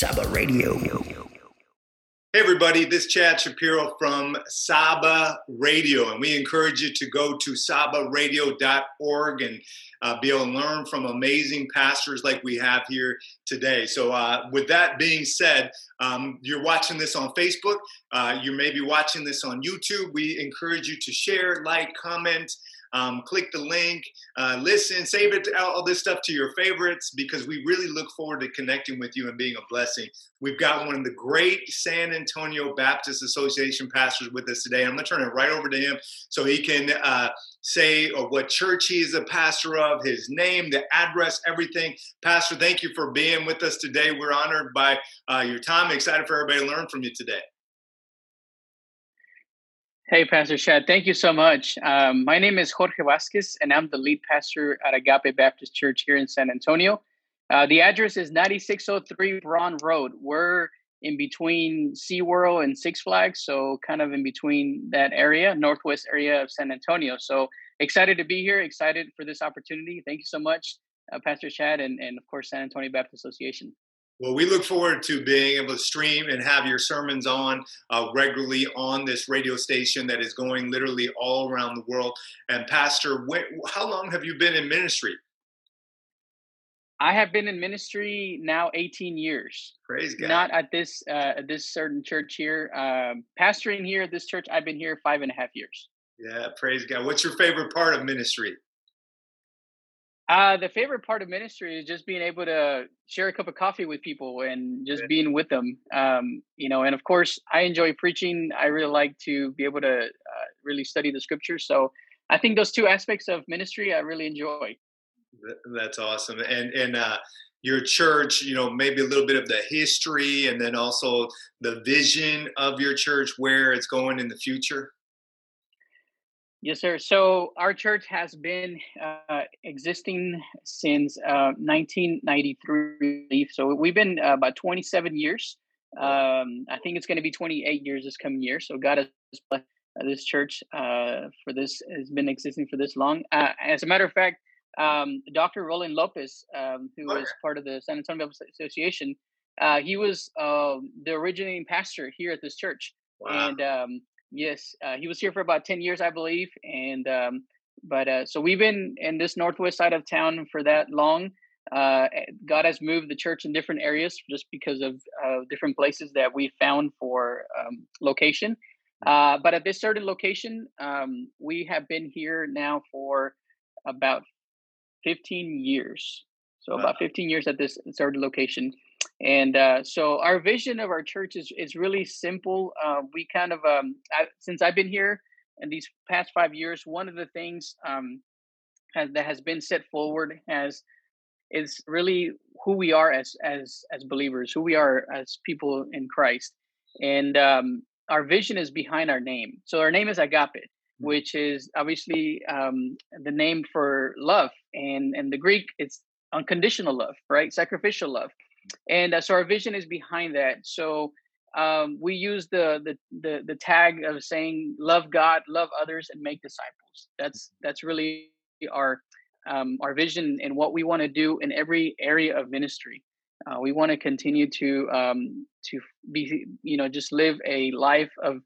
Saba Radio. Hey, everybody, this is Chad Shapiro from Saba Radio, and we encourage you to go to sabaradio.org and uh, be able to learn from amazing pastors like we have here today. So, uh, with that being said, um, you're watching this on Facebook, uh, you may be watching this on YouTube. We encourage you to share, like, comment. Um, click the link, uh, listen, save it, all this stuff to your favorites because we really look forward to connecting with you and being a blessing. We've got one of the great San Antonio Baptist Association pastors with us today. I'm going to turn it right over to him so he can uh, say uh, what church he is a pastor of, his name, the address, everything. Pastor, thank you for being with us today. We're honored by uh, your time. Excited for everybody to learn from you today. Hey, Pastor Chad, thank you so much. Um, my name is Jorge Vasquez, and I'm the lead pastor at Agape Baptist Church here in San Antonio. Uh, the address is 9603 Braun Road. We're in between SeaWorld and Six Flags, so kind of in between that area, northwest area of San Antonio. So excited to be here, excited for this opportunity. Thank you so much, uh, Pastor Chad, and, and of course, San Antonio Baptist Association. Well, we look forward to being able to stream and have your sermons on uh, regularly on this radio station that is going literally all around the world. And Pastor, when, how long have you been in ministry? I have been in ministry now 18 years. Praise God. Not at this uh, at this certain church here. Um, pastoring here at this church, I've been here five and a half years. Yeah, praise God. What's your favorite part of ministry? Uh, the favorite part of ministry is just being able to share a cup of coffee with people and just being with them. Um, you know, and of course, I enjoy preaching. I really like to be able to uh, really study the scriptures. So I think those two aspects of ministry I really enjoy. That's awesome. And and uh, your church, you know, maybe a little bit of the history, and then also the vision of your church, where it's going in the future. Yes, sir. So our church has been uh, existing since uh, 1993. So we've been uh, about 27 years. Um, I think it's going to be 28 years this coming year. So God has blessed uh, this church uh, for this has been existing for this long. Uh, as a matter of fact, um, Dr. Roland Lopez, um, who was part of the San Antonio Association, he was the originating pastor here at this church. Wow. And um, Yes, uh, he was here for about ten years, I believe, and um, but uh, so we've been in this northwest side of town for that long. Uh, eh, God has moved the church in different areas just because of uh, different places that we found for um, location. Uh, but at this certain location, um, we have been here now for about 15 years. So wow. about 15 years at this certain location. And uh, so our vision of our church is, is really simple. Uh, we kind of, um, I, since I've been here in these past five years, one of the things um, has, that has been set forward has is really who we are as as as believers, who we are as people in Christ, and um, our vision is behind our name. So our name is Agape, mm-hmm. which is obviously um, the name for love, and and the Greek it's unconditional love, right? Sacrificial love and uh, so our vision is behind that. So um, we use the, the, the the tag of saying love god love others and make disciples. That's that's really our um, our vision and what we want to do in every area of ministry. Uh, we want to continue to um, to be you know just live a life of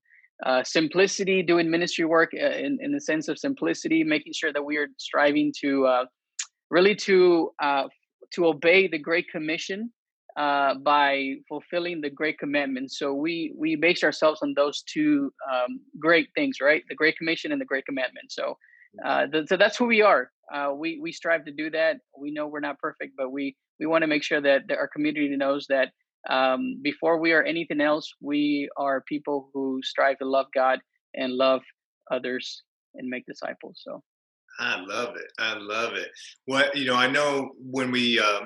uh, simplicity doing ministry work uh, in, in the sense of simplicity making sure that we are striving to uh, really to uh, to obey the great commission uh, by fulfilling the great commandment. So we we base ourselves on those two um, great things, right? The Great Commission and the Great Commandment. So, uh, the, so that's who we are. Uh, we we strive to do that. We know we're not perfect, but we we want to make sure that, that our community knows that um, before we are anything else, we are people who strive to love God and love others and make disciples. So. I love it. I love it. What you know, I know when we uh,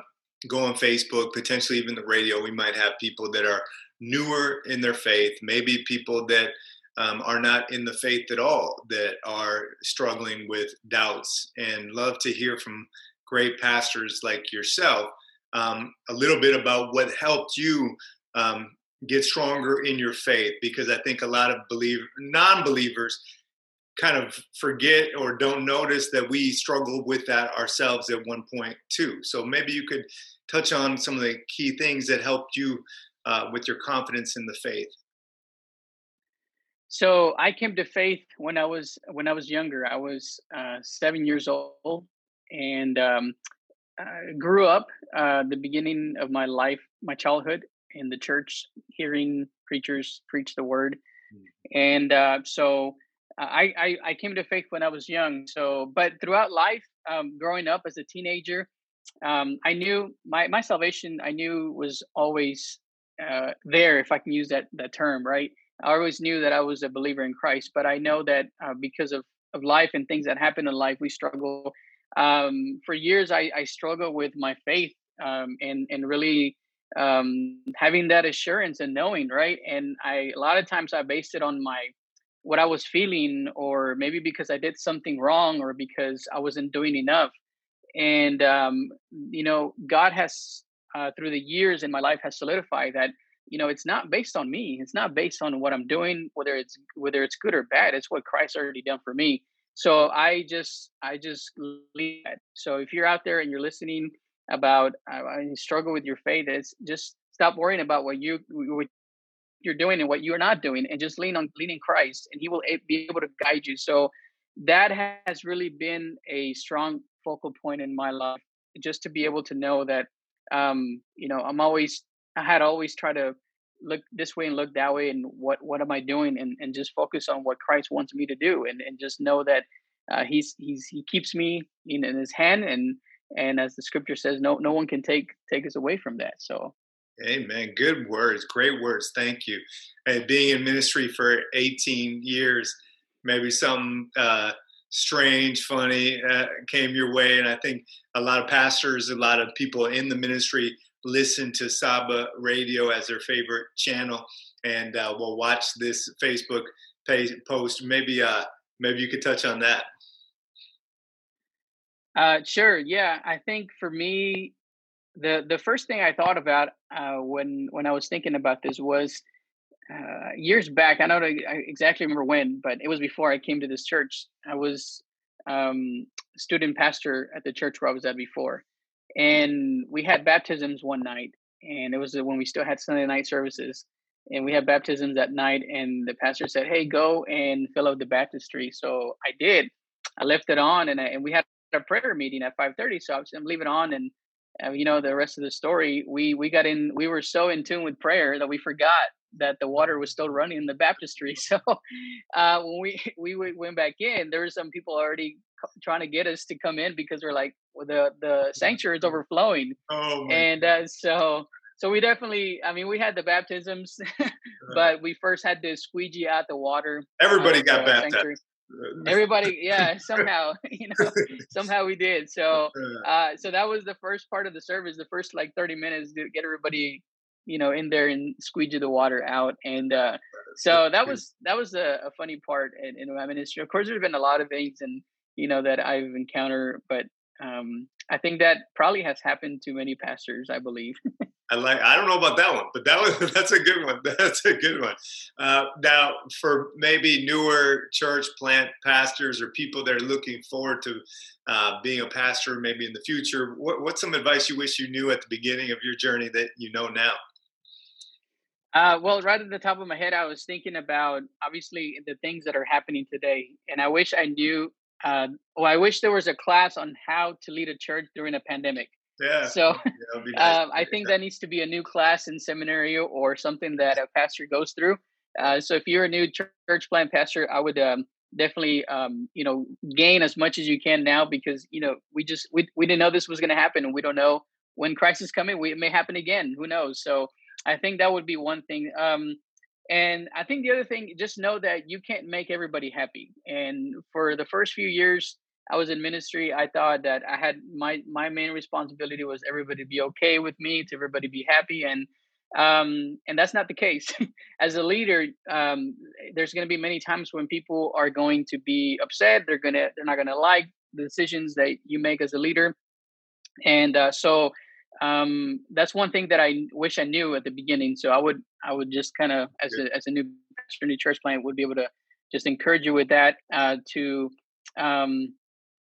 go on Facebook, potentially even the radio, we might have people that are newer in their faith, maybe people that um, are not in the faith at all, that are struggling with doubts, and love to hear from great pastors like yourself um, a little bit about what helped you um, get stronger in your faith, because I think a lot of believer, non-believers kind of forget or don't notice that we struggle with that ourselves at one point too. So maybe you could touch on some of the key things that helped you uh, with your confidence in the faith. So I came to faith when I was when I was younger. I was uh, seven years old and um, grew up uh, the beginning of my life, my childhood in the church, hearing preachers preach the word, mm. and uh, so I, I, I came to faith when I was young. So, but throughout life, um, growing up as a teenager, um, I knew my my salvation. I knew was always uh, there, if I can use that that term, right? I always knew that I was a believer in Christ, but I know that uh, because of of life and things that happen in life, we struggle. Um, for years, I, I struggled with my faith um, and and really um, having that assurance and knowing, right? And I a lot of times I based it on my what I was feeling, or maybe because I did something wrong, or because I wasn't doing enough. And um, you know, God has uh, through the years in my life has solidified that you know it's not based on me. It's not based on what I'm doing, whether it's whether it's good or bad. It's what Christ already done for me. So I just I just leave that. So if you're out there and you're listening about uh, struggle with your faith, it's just stop worrying about what you what you're doing and what you're not doing and just lean on leaning christ and he will be able to guide you. So that has really been a strong focal point in my life just to be able to know that um you know i'm always i had always tried to look this way and look that way and what what am i doing and, and just focus on what christ wants me to do and, and just know that uh, he's he's he keeps me in, in his hand and and as the scripture says no no one can take take us away from that. So Amen. Good words. Great words. Thank you. And being in ministry for 18 years, maybe something uh, strange, funny uh, came your way. And I think a lot of pastors, a lot of people in the ministry listen to Saba Radio as their favorite channel and uh, will watch this Facebook post. Maybe, uh, maybe you could touch on that. Uh, sure. Yeah. I think for me, the the first thing I thought about uh, when when I was thinking about this was uh, years back. I don't exactly remember when, but it was before I came to this church. I was um, student pastor at the church where I was at before, and we had baptisms one night, and it was when we still had Sunday night services, and we had baptisms that night. And the pastor said, "Hey, go and fill out the baptistry." So I did. I left it on, and I, and we had a prayer meeting at five thirty. So I was, I'm leaving on and you know the rest of the story we we got in we were so in tune with prayer that we forgot that the water was still running in the baptistry. So uh, when we we went back in there were some people already trying to get us to come in because we're like well, the the sanctuary is overflowing. Oh and uh, so so we definitely i mean we had the baptisms uh-huh. but we first had to squeegee out the water everybody got baptized everybody yeah somehow you know somehow we did. So uh so that was the first part of the service the first like 30 minutes to get everybody you know in there and squeegee the water out. And uh so that was that was a, a funny part in, in my ministry. Of course there's been a lot of things and you know that i've encountered but um i think that probably has happened to many pastors i believe I like. I don't know about that one, but that was that's a good one. That's a good one. Uh, now, for maybe newer church plant pastors or people that are looking forward to uh, being a pastor, maybe in the future, what, what's some advice you wish you knew at the beginning of your journey that you know now? Uh, well, right at the top of my head, I was thinking about obviously the things that are happening today, and I wish I knew. Uh, well, I wish there was a class on how to lead a church during a pandemic yeah. So yeah, nice. um, I think that needs to be a new class in seminary or something that a pastor goes through. Uh, so if you're a new church plant pastor, I would um, definitely um, you know gain as much as you can now because you know we just we we didn't know this was going to happen and we don't know when crisis is coming. We, it may happen again. Who knows? So I think that would be one thing. Um, and I think the other thing, just know that you can't make everybody happy. And for the first few years, I was in ministry, I thought that I had my my main responsibility was everybody be okay with me, to everybody be happy, and um, and that's not the case. As a leader, um, there's going to be many times when people are going to be upset. They're gonna they're not going to like the decisions that you make as a leader, and uh, so um, that's one thing that I wish I knew at the beginning. So I would I would just kind of as a as a new pastor, new church plant would be able to just encourage you with that uh, to, um,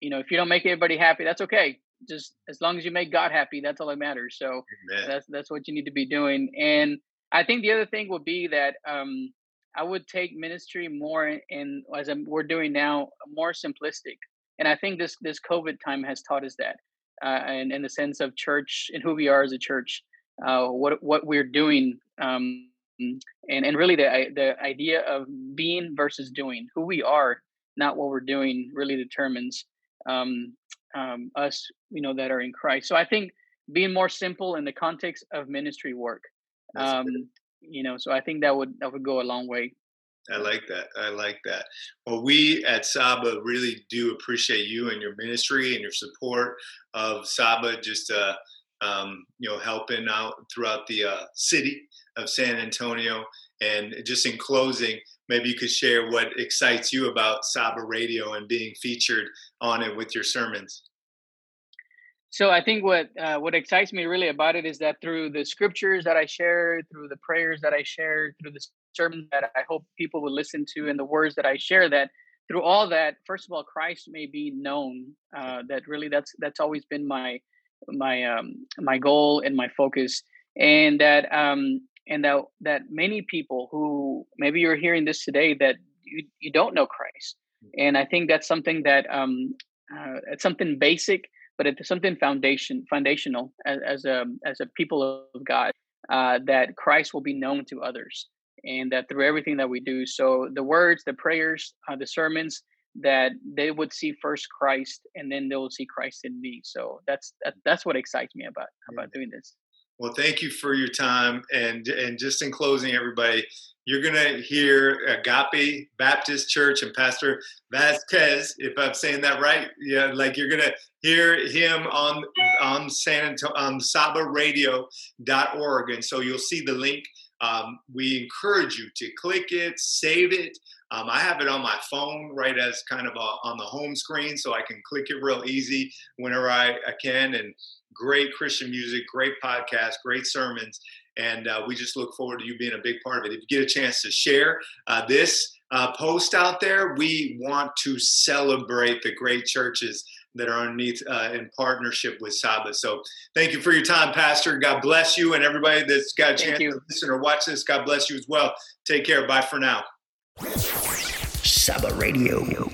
you know, if you don't make everybody happy, that's okay. Just as long as you make God happy, that's all that matters. So Amen. that's that's what you need to be doing. And I think the other thing would be that um, I would take ministry more in as I'm, we're doing now, more simplistic. And I think this this COVID time has taught us that, uh, and in the sense of church and who we are as a church, uh, what what we're doing, um, and and really the the idea of being versus doing, who we are, not what we're doing, really determines um, um, us, you know, that are in Christ. So I think being more simple in the context of ministry work um, you know, so I think that would that would go a long way. I like that. I like that. Well, we at Saba really do appreciate you and your ministry and your support of Saba, just uh, um, you know, helping out throughout the uh, city of San Antonio. And just in closing, maybe you could share what excites you about Saba Radio and being featured on it with your sermons. So I think what uh, what excites me really about it is that through the scriptures that I share, through the prayers that I share, through the sermons that I hope people will listen to, and the words that I share, that through all that, first of all, Christ may be known. Uh, that really that's that's always been my my um, my goal and my focus, and that um, and that that many people who maybe you're hearing this today that you you don't know Christ, mm. and I think that's something that um, uh, it's something basic but it's something foundation foundational as, as a as a people of God uh, that Christ will be known to others, and that through everything that we do. So the words, the prayers, uh, the sermons, that they would see first Christ, and then they will see Christ in me. So that's that, that's what excites me about about doing this. Well, thank you for your time, and and just in closing, everybody, you're going to hear Agape Baptist Church and Pastor Vasquez, if I'm saying that right. Yeah, like you're going to hear him on on San Antonio on sabaradio.org, and so you'll see the link. Um, we encourage you to click it, save it. Um, I have it on my phone right as kind of a, on the home screen, so I can click it real easy whenever I, I can. And great Christian music, great podcast, great sermons. And uh, we just look forward to you being a big part of it. If you get a chance to share uh, this uh, post out there, we want to celebrate the great churches that are underneath uh, in partnership with Saba. So thank you for your time, Pastor. God bless you and everybody that's got a chance to listen or watch this. God bless you as well. Take care. Bye for now. Saba Radio.